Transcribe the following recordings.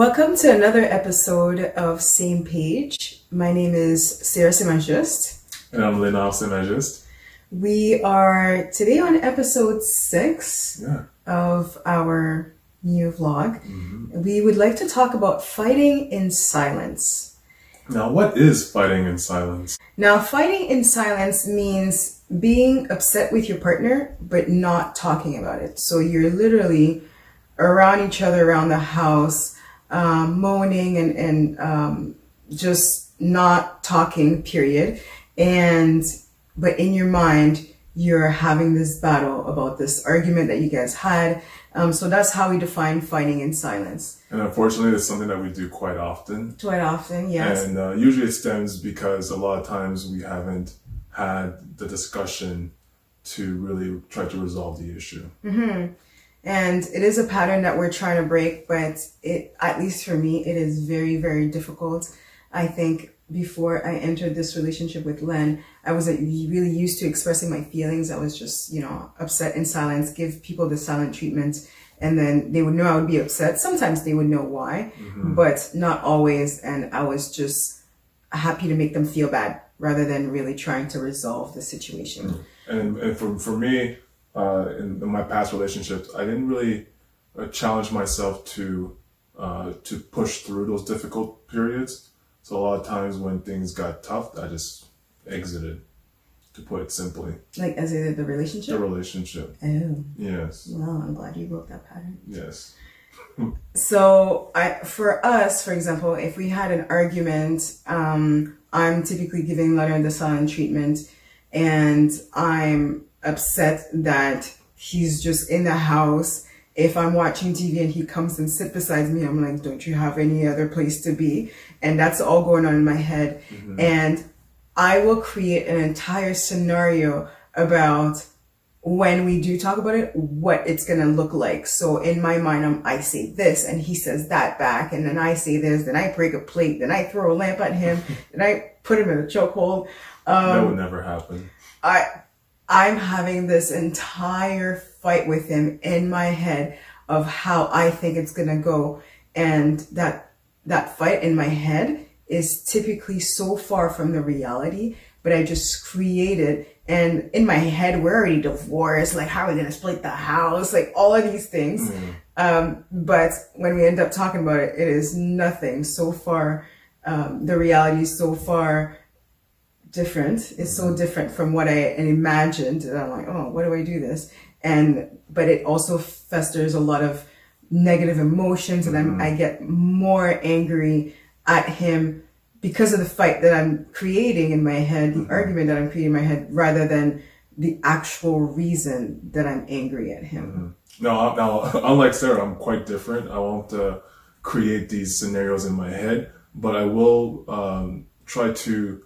Welcome to another episode of Same Page. My name is Sarah Simajust. And I'm Lena Simajust. We are today on episode six Yeah. of our new vlog. Mm-hmm. We would like to talk about fighting in silence. Now, what is fighting in silence? Now, fighting in silence means being upset with your partner, but not talking about it. So you're literally around each other around the house, um, moaning and, and um, just not talking, period. And, but in your mind, you're having this battle about this argument that you guys had. Um, so that's how we define fighting in silence. And unfortunately, it's something that we do quite often. Quite often, yes. And uh, usually it stems because a lot of times we haven't had the discussion to really try to resolve the issue. And it is a pattern that we're trying to break, but it, at least for me, it is very, very difficult. I think before I entered this relationship with Len, I wasn't really used to expressing my feelings. I was just, you know, upset in silence, give people the silent treatment, and then they would know I would be upset. Sometimes they would know why, mm-hmm. but not always. And I was just happy to make them feel bad rather than really trying to resolve the situation. Mm-hmm. And, and for, for me, uh, in, in my past relationships, I didn't really uh, challenge myself to uh, to push through those difficult periods. So a lot of times when things got tough, I just exited, to put it simply, Like as in the relationship? the relationship. relationship. Oh, Yes, well, I'm glad you broke that pattern. yes. So I, for us, for example, if we had an argument, um, I'm typically giving Leonard the silent treatment, and I'm upset that he's just in the house. If I'm watching TV and he comes and sit beside me, I'm like, "Don't you have any other place to be?" And that's all going on in my head, mm-hmm. and I will create an entire scenario about when we do talk about it, what it's gonna look like. So in my mind, I'm, I say this, and he says that back, and then I say this, then I break a plate, then I throw a lamp at him, then I put him in a chokehold. That would never happen. I, I'm having this entire fight with him in my head of how I think it's gonna go, and that that fight in my head is typically so far from the reality, but I just created. And in my head, we're already divorced. Like, how are we gonna split the house? Like all of these things. Um, but when we end up talking about it, it is nothing so far. Um, the reality is so far different. It's so different from what I imagined. And I'm like, oh, why do I do this? And but it also festers a lot of negative emotions, and I'm, I get more angry at him because of the fight that I'm creating in my head, the argument that I'm creating in my head, rather than the actual reason that I'm angry at him. No, now unlike Sarah, I'm quite different. I won't uh, create these scenarios in my head, but I will um, try to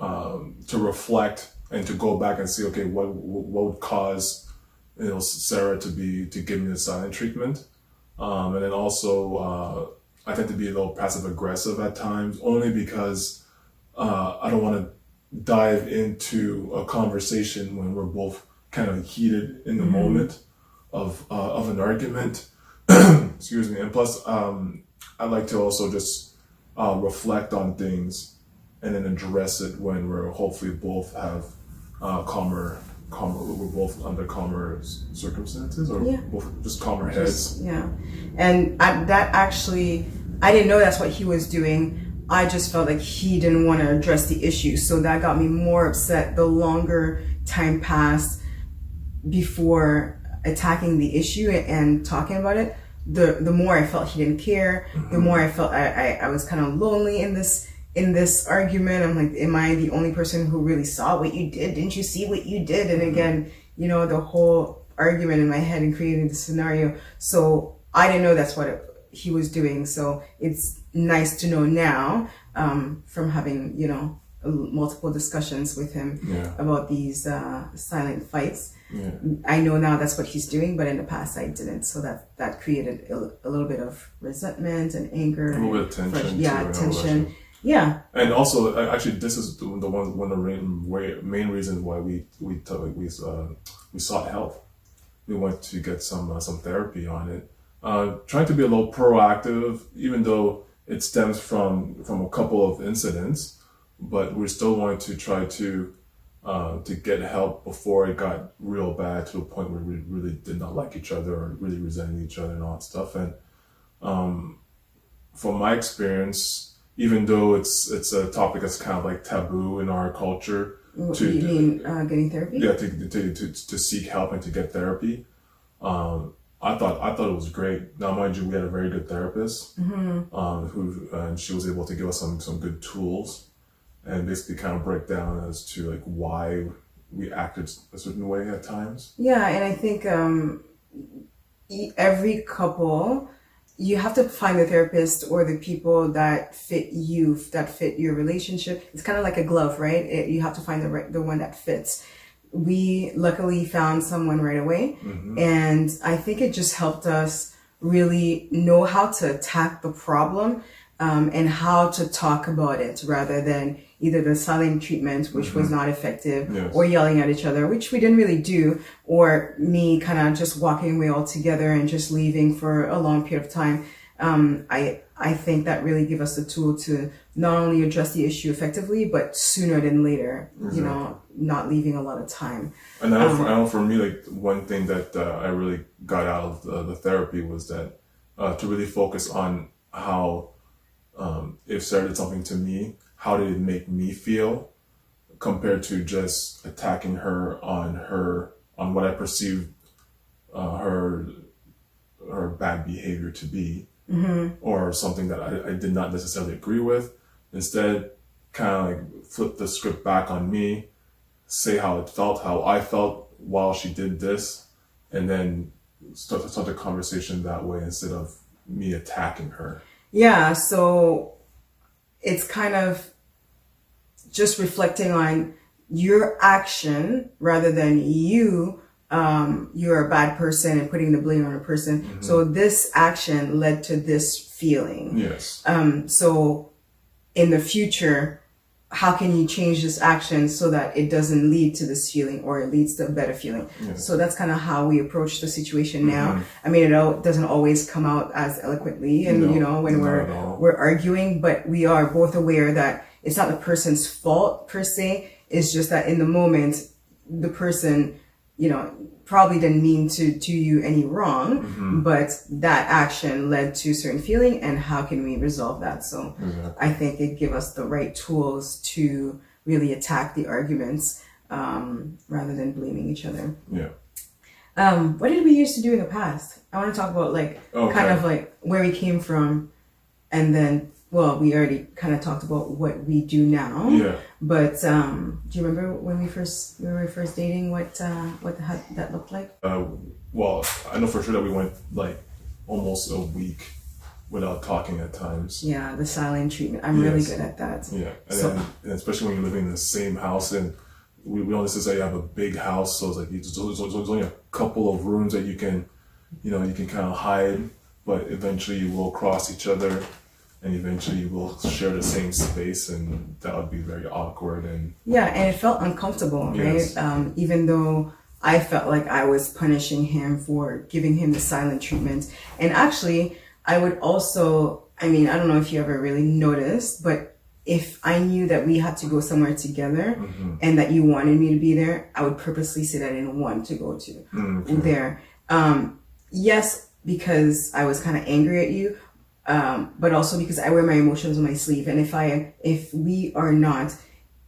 um, to reflect and to go back and see, okay, what what would cause you know Sarah to be to give me the silent treatment, um, and then also uh, I tend to be a little passive aggressive at times, only because uh, I don't want to dive into a conversation when we're both kind of heated in the moment of uh, of an argument. Excuse me. And plus, um, I like to also just uh, reflect on things and then address it when we're hopefully both have uh, calmer, calmer. We're both under calmer circumstances, or Yeah. both just calmer heads. Yeah. And I, that actually, I didn't know that's what he was doing. I just felt like he didn't want to address the issue. So that got me more upset the longer time passed before attacking the issue and talking about it. The, the more I felt he didn't care, the more I felt I, I, I was kind of lonely in this in this argument. I'm like, am I the only person who really saw what you did? Didn't you see what you did? And again, you know, the whole argument in my head and creating the scenario. So I didn't know that's what it, he was doing. So it's nice to know now um, from having, you know, multiple discussions with him Yeah. about these uh, silent fights. Yeah. I know now that's what he's doing, but in the past I didn't. So that that created a, a little bit of resentment and anger. A little bit of tension. frus- yeah, tension. Yeah, And also, uh, actually, this is the, one one of the main, reasons why we we we uh, we sought help. We went to get some uh, some therapy on it uh, trying to be a little proactive, even though it stems from from a couple of incidents, but we're still wanting to try to uh, to get help before it got real bad to a point where we really did not like each other or really resenting each other and all that stuff. And um, from my experience, even though it's it's a topic that's kind of like taboo in our culture, To you mean uh, getting therapy? yeah, to, to, to, to seek help and to get therapy. Um, I thought I thought it was great. Now, mind you, we had a very good therapist um, who and she was able to give us some some good tools and basically kind of break down as to like why we acted a certain way at times. Yeah, and I think um, every couple, you have to find the therapist or the people that fit you, that fit your relationship. It's kind of like a glove, right? It, you have to find the right, the one that fits. We luckily found someone right away, mm-hmm. and I think it just helped us really know how to attack the problem um, and how to talk about it rather than either the silent treatment, which was not effective, Yes. or yelling at each other, which we didn't really do, or me kind of just walking away altogether and just leaving for a long period of time. Um, I I think that really give us the tool to not only address the issue effectively, but sooner than later. You know, not leaving a lot of time. And I know, for, I know for me, like one thing that uh, I really got out of the, the therapy was that uh, to really focus on how, um, if Sarah did something to me, how did it make me feel, compared to just attacking her on her on what I perceived uh, her her bad behavior to be, or something that I, I did not necessarily agree with. Instead, kind of like flip the script back on me say how it felt, how I felt while she did this, and then start start the conversation that way instead of me attacking her. Yeah, so it's kind of just reflecting on your action rather than you um you're a bad person and putting the blame on a person. So this action led to this feeling. Yes. Um so in the future how can you change this action so that it doesn't lead to this feeling or it leads to a better feeling? So that's kind of how we approach the situation now. I mean it doesn't always come out as eloquently and No, you know when we're we're arguing but we are both aware that it's not the person's fault per se. It's just that in the moment the person you know probably didn't mean to do you any wrong Mm-hmm. but that action led to certain feeling and how can we resolve that so i think it give us the right tools to really attack the arguments um, rather than blaming each other Yeah. um, what did we used to do in the past i want to talk about like Okay. kind of like where we came from and then well we already kind of talked about what we do now. Yeah. but um, do you remember when we first when we were first dating what uh, what the, that looked like? Uh, well, I know for sure that we went like almost a week without talking at times. yeah the silent treatment. I'm really good at that. Yeah, and, So- then, and especially when you're living in the same house, and we, we don't necessarily have a big house, so it's like it's only a couple of rooms that you can, you know, you can kind of hide, but eventually you will cross each other, and eventually we'll share the same space, and that would be very awkward. And Yeah, and it felt uncomfortable, Yes. right? Um, even though I felt like I was punishing him for giving him the silent treatment. And actually, I would also, I mean, I don't know if you ever really noticed, but if I knew that we had to go somewhere together and that you wanted me to be there, I would purposely say that I didn't want to go to there. Um, yes, because I was kind of angry at you, um, but also because I wear my emotions on my sleeve. And if I, if we are not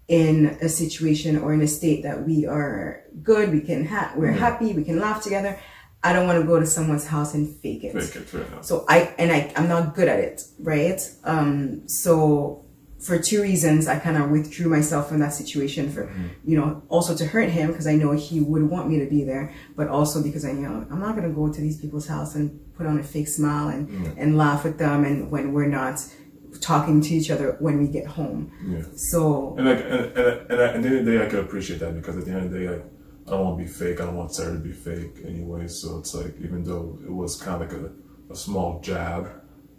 in a situation or in a state that we are good, we can ha- we're happy, we can laugh together. I don't want to go to someone's house and fake it. fake it right. So I and I I'm not good at it, right? Um, so for two reasons, I kind of withdrew myself from that situation for, mm-hmm. you know, also to hurt him because I know he would want me to be there, but also because I know I'm not gonna go to these people's house and put on a fake smile and mm. and laugh with them, and when we're not talking to each other when we get home. Yeah. So And like, and, and, and at the end of the day, I could appreciate that because at the end of the day, like, I don't want to be fake. I don't want Sarah to be fake anyway. So it's like, even though it was kind of like a, a small jab,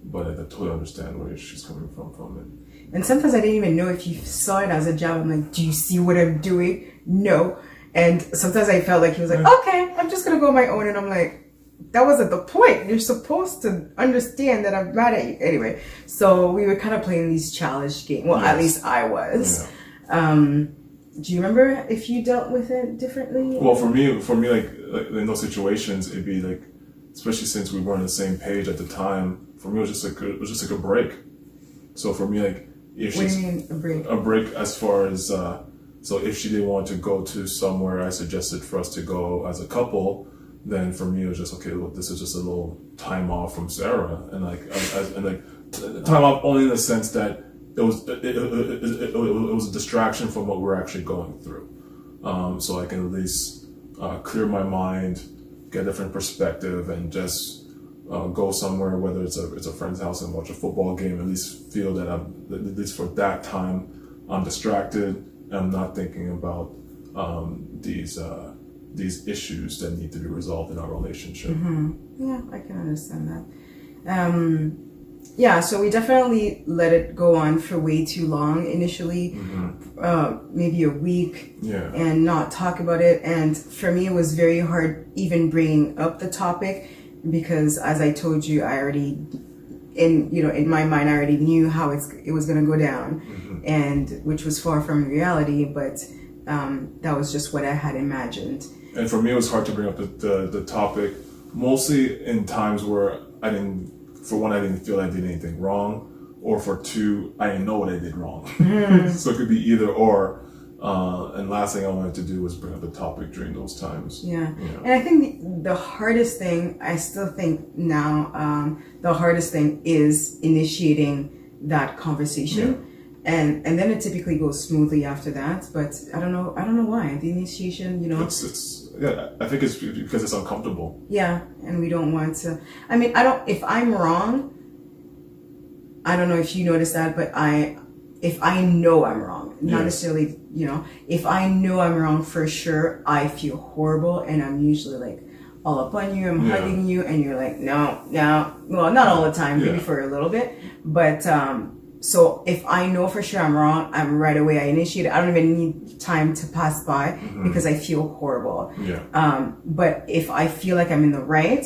but I totally understand where she's coming from from it. And sometimes I didn't even know if you saw it as a job. I'm like, do you see what I'm doing? No. And sometimes I felt like he was like, okay, I'm just gonna go on my own. And I'm like, that wasn't the point. You're supposed to understand that I'm mad at you. Anyway, so we were kind of playing these challenge games. Well, at least I was. Yeah. Um, do you remember if you dealt with it differently? Well, for me, for me, like, like in those situations, it'd be like, especially since we weren't on the same page at the time. For me, it was just like a, it was just like a break. So for me, like, if what do she's you mean a break? a break as far as uh, so if she didn't want to go to somewhere I suggested for us to go as a couple, then for me it was just okay. Look, this is just a little time off from Sarah, and like and like time off only in the sense that it was it, it, it, it was a distraction from what we're actually going through. Um, so I can at least uh, clear my mind, get a different perspective, and just uh, go somewhere, whether it's a it's a friend's house and watch a football game. At least feel that I'm at least for that time, I'm distracted. I'm not thinking about um, these uh, these issues that need to be resolved in our relationship. Yeah, I can understand that. Um, yeah, so we definitely let it go on for way too long initially, uh, maybe a week, Yeah. and not talk about it. And for me, it was very hard even bringing up the topic because, as I told you, I already, in you know, in my mind, I already knew how it's it was going to go down, and which was far from reality, but. Um, that was just what I had imagined. And for me, it was hard to bring up the, the, the topic, mostly in times where I didn't, for one, I didn't feel I did anything wrong, or for two, I didn't know what I did wrong. so it could be either or. Uh, and last thing I wanted to do was bring up the topic during those times. Yeah. Yeah. And I think the, the hardest thing, I still think now, um, the hardest thing is initiating that conversation. And, and then it typically goes smoothly after that, but I don't know, I don't know why. The initiation, you know, It's, it's, yeah, I think it's because it's uncomfortable. yeah, and we don't want to. I mean, I don't. If I'm wrong, I don't know if you notice that, but I, if I know I'm wrong, not Yes. necessarily, you know, if I know I'm wrong for sure, I feel horrible, and I'm usually like all up on you. I'm Yeah. hugging you, and you're like, no, no. Well, not all the time, maybe Yeah. for a little bit, but um. So if I know for sure I'm wrong, I'm right away. I initiate. I don't even need time to pass by because I feel horrible. Yeah. Um, but if I feel like I'm in the right,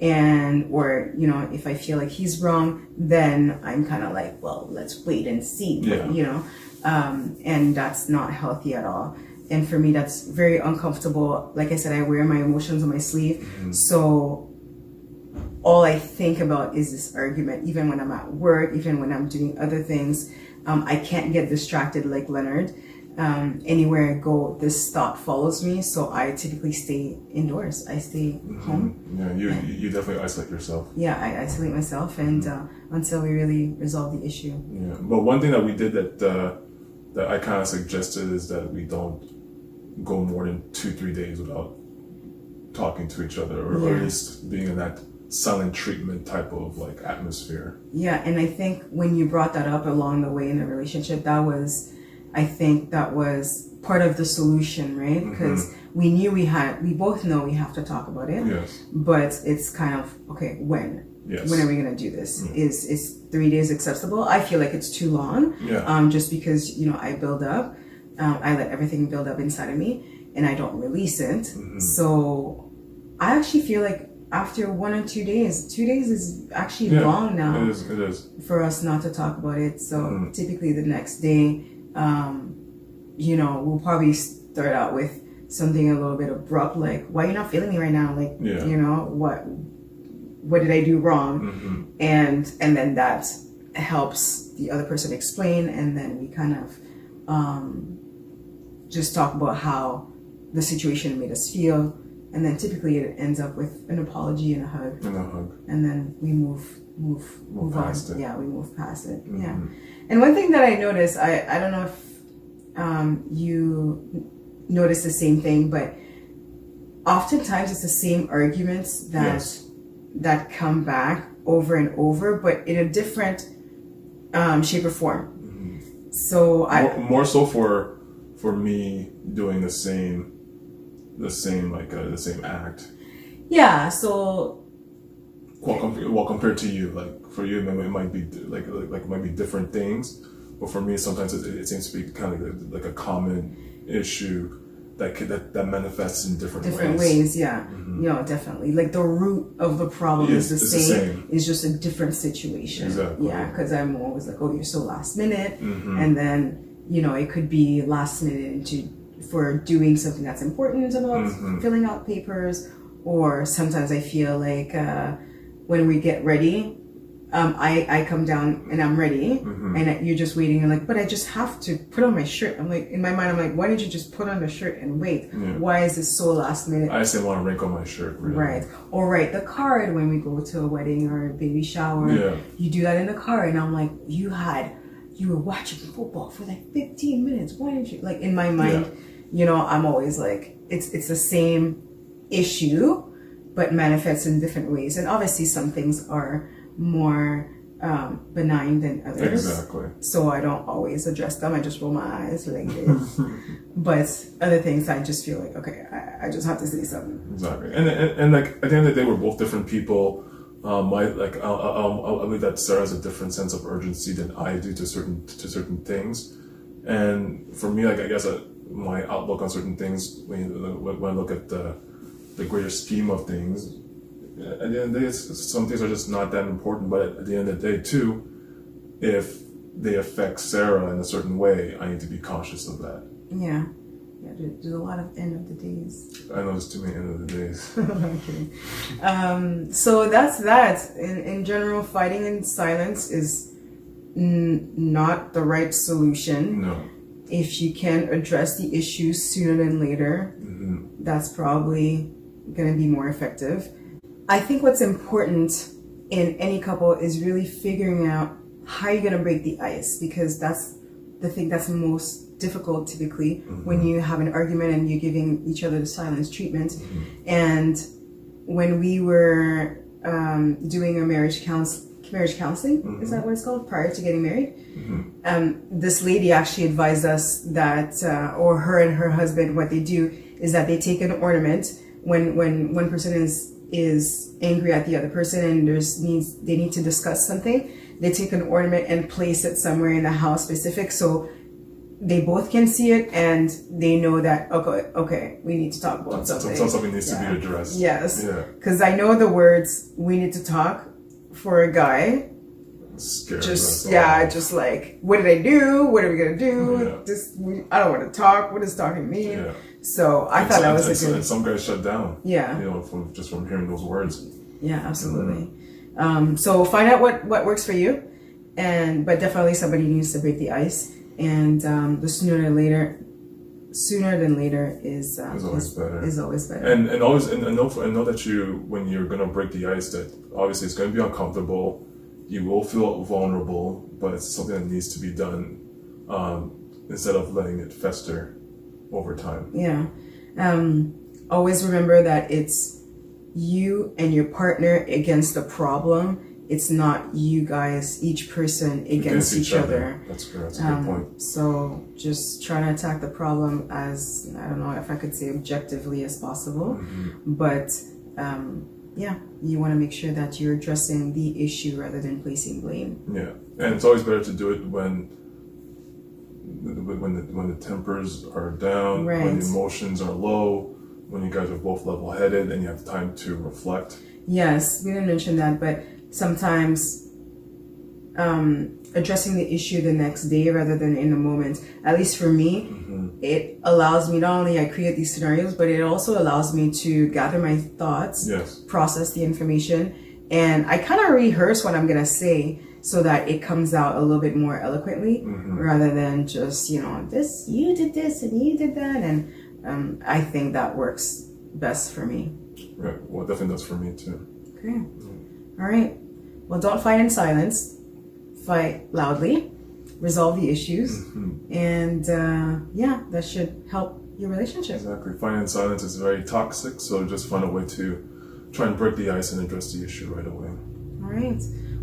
and or you know, if I feel like he's wrong, then I'm kind of like, well, let's wait and see. Yeah. You know, um, and that's not healthy at all. And for me, that's very uncomfortable. Like I said, I wear my emotions on my sleeve, so all I think about is this argument. Even when I'm at work, even when I'm doing other things, um, I can't get distracted like Leonard. Um, anywhere I go, this thought follows me, so I typically stay indoors. I stay home. Yeah, you, you definitely isolate yourself. Yeah, I isolate myself, and uh, until we really resolve the issue. Yeah, but one thing that we did that uh, that I kind of suggested is that we don't go more than two three days without talking to each other, or, or at least being in that silent treatment type of like atmosphere. Yeah, and I think when you brought that up along the way in the relationship, that was, I think that was part of the solution, right? Mm-hmm. Because we knew we had, we both know we have to talk about it, Yes, but it's kind of okay. When? Yes, When are we gonna do this? Is is three days acceptable? I feel like it's too long. yeah, Um, just because you know I build up, um, I let everything build up inside of me, and I don't release it. So I actually feel like after one or two days, two days is actually yeah. long now It is. It is. for us not to talk about it. So Mm. typically the next day, um, you know, we'll probably start out with something a little bit abrupt, like, "Why are you not feeling me right now?" Like, Yeah. you know, what what did I do wrong? hmm And and then that helps the other person explain, and then we kind of um, just talk about how the situation made us feel. And then typically it ends up with an apology and a hug And a hug. and then we move move move, past on. it. Yeah, we move past it. Mhm. Yeah. And one thing that I noticed, I I don't know if um, you notice the same thing, but oftentimes it's the same arguments that Yes. That come back over and over, but in a different um, shape or form. So I more, more so for for me doing the same, the same like uh, the same act. yeah. So Well, com- well, compared to you, like for you, it might be like like, like it might be different things, but for me, sometimes it, it seems to be kind of like a common issue that could, that, that manifests in different, different ways. ways, yeah you know definitely like the root of the problem Yes, is the it's the same, same. it's just a different situation Exactly. yeah because i'm always like oh you're so last minute Mm-hmm. and then you know it could be last minute into for doing something that's important about Mm-hmm. filling out papers or sometimes i feel like uh, when we get ready um, I, I come down and I'm ready, Mm-hmm. and you're just waiting. You're like, but I just have to put on my shirt. I'm like, in my mind, I'm like, why didn't you just put on the shirt and wait? Why is this so last minute? I just didn't want to wrinkle my shirt. Really. Right. Or write the card when we go to a wedding or a baby shower. Yeah. You do that in the car, and I'm like, you had, you were watching football for like 15 minutes. Why didn't you? Like in my mind, you know, I'm always like, it's it's the same issue, but manifests in different ways. And obviously, some things are more um, benign than others. Exactly. So I don't always address them. I just roll my eyes like this. but other things, I just feel like, okay, I, I just have to say something. Exactly. And, and and like at the end of the day, we're both different people. Um, my like I, I, I believe that Sarah has a different sense of urgency than I do to certain to certain things. And for me, like I guess uh, my outlook on certain things when when I look at the the greater scheme of things, at the end of the day, it's, some things are just not that important. But at, the end of the day, too, if they affect Sarah in a certain way, I need to be cautious of that. Yeah. Yeah, there- there's a lot of end of the days. I know there's too many end of the days. I'm kidding. Um, so that's that. In, in general, fighting in silence is n- not the right solution. No. If you can address the issue sooner than later, that's probably going to be more effective. I think what's important in any couple is really figuring out how you're going to break the ice because that's the thing that's most difficult typically when you have an argument and you're giving each other the silence treatment. And when we were um, doing a marriage counsel marriage counseling is that what it's called? Prior to getting married? Um, this lady actually advised us that uh, or her and her husband what they do is that they take an ornament when when one person is is angry at the other person and there's needs they need to discuss something they take an ornament and place it somewhere in the house specific so they both can see it and they know that okay okay we need to talk about something Something, something needs Yeah. to be addressed. yes Yeah. because i know the words we need to talk for a guy Scary. just yeah just like what did i do what are we gonna do Yeah. this i don't want to talk what does talking mean Yeah. So i And thought that was a some- good and some guys shut down. Yeah. You know, from just from hearing those words. yeah absolutely um, so find out what what works for you and but definitely somebody needs to break the ice and um, the sooner than later sooner than later is um, Is always better. is always better And and always and, and know and know that you when you're gonna break the ice that obviously it's gonna be uncomfortable. You will feel vulnerable, but it's something that needs to be done um, instead of letting it fester over time. Yeah. Um, always remember that it's you and your partner against the problem. It's not you guys, each person against, each, other. That's good. That's a good point. Um, so just trying to attack the problem as I don't know if I could say objectively as possible, Mm-hmm. but um, yeah, you want to make sure that you're addressing the issue rather than placing blame. Yeah, and it's always better to do it when when the when the tempers are down, when the emotions are low, when you guys are both level headed, and you have time to reflect. Yes, we didn't mention that, but sometimes um, addressing the issue the next day rather than in the moment, at least for me, it allows me not only I create these scenarios, but it also allows me to gather my thoughts, Yes. process the information, and I kind of rehearse what I'm gonna say so that it comes out a little bit more eloquently rather than just you know this you did this and you did that, and um, I think that works best for me. Right. Well, definitely does for me too. Okay. All right. Well, don't fight in silence. Fight loudly. Resolve the issues. And uh, yeah, that should help your relationship. Exactly. in silence is very toxic, so just find a way to try and break the ice and address the issue right away. All right.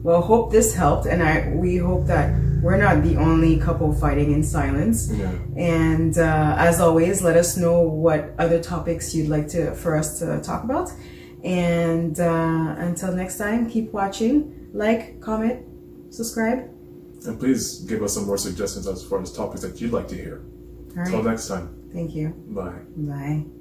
Well, hope this helped, and I we hope that we're not the only couple fighting in silence. Yeah. And uh, as always, let us know what other topics you'd like to for us to talk about. And uh, until next time, keep watching, like, comment, subscribe. And please give us some more suggestions as far as topics that you'd like to hear. All right. Until next time. Thank you. Bye. Bye.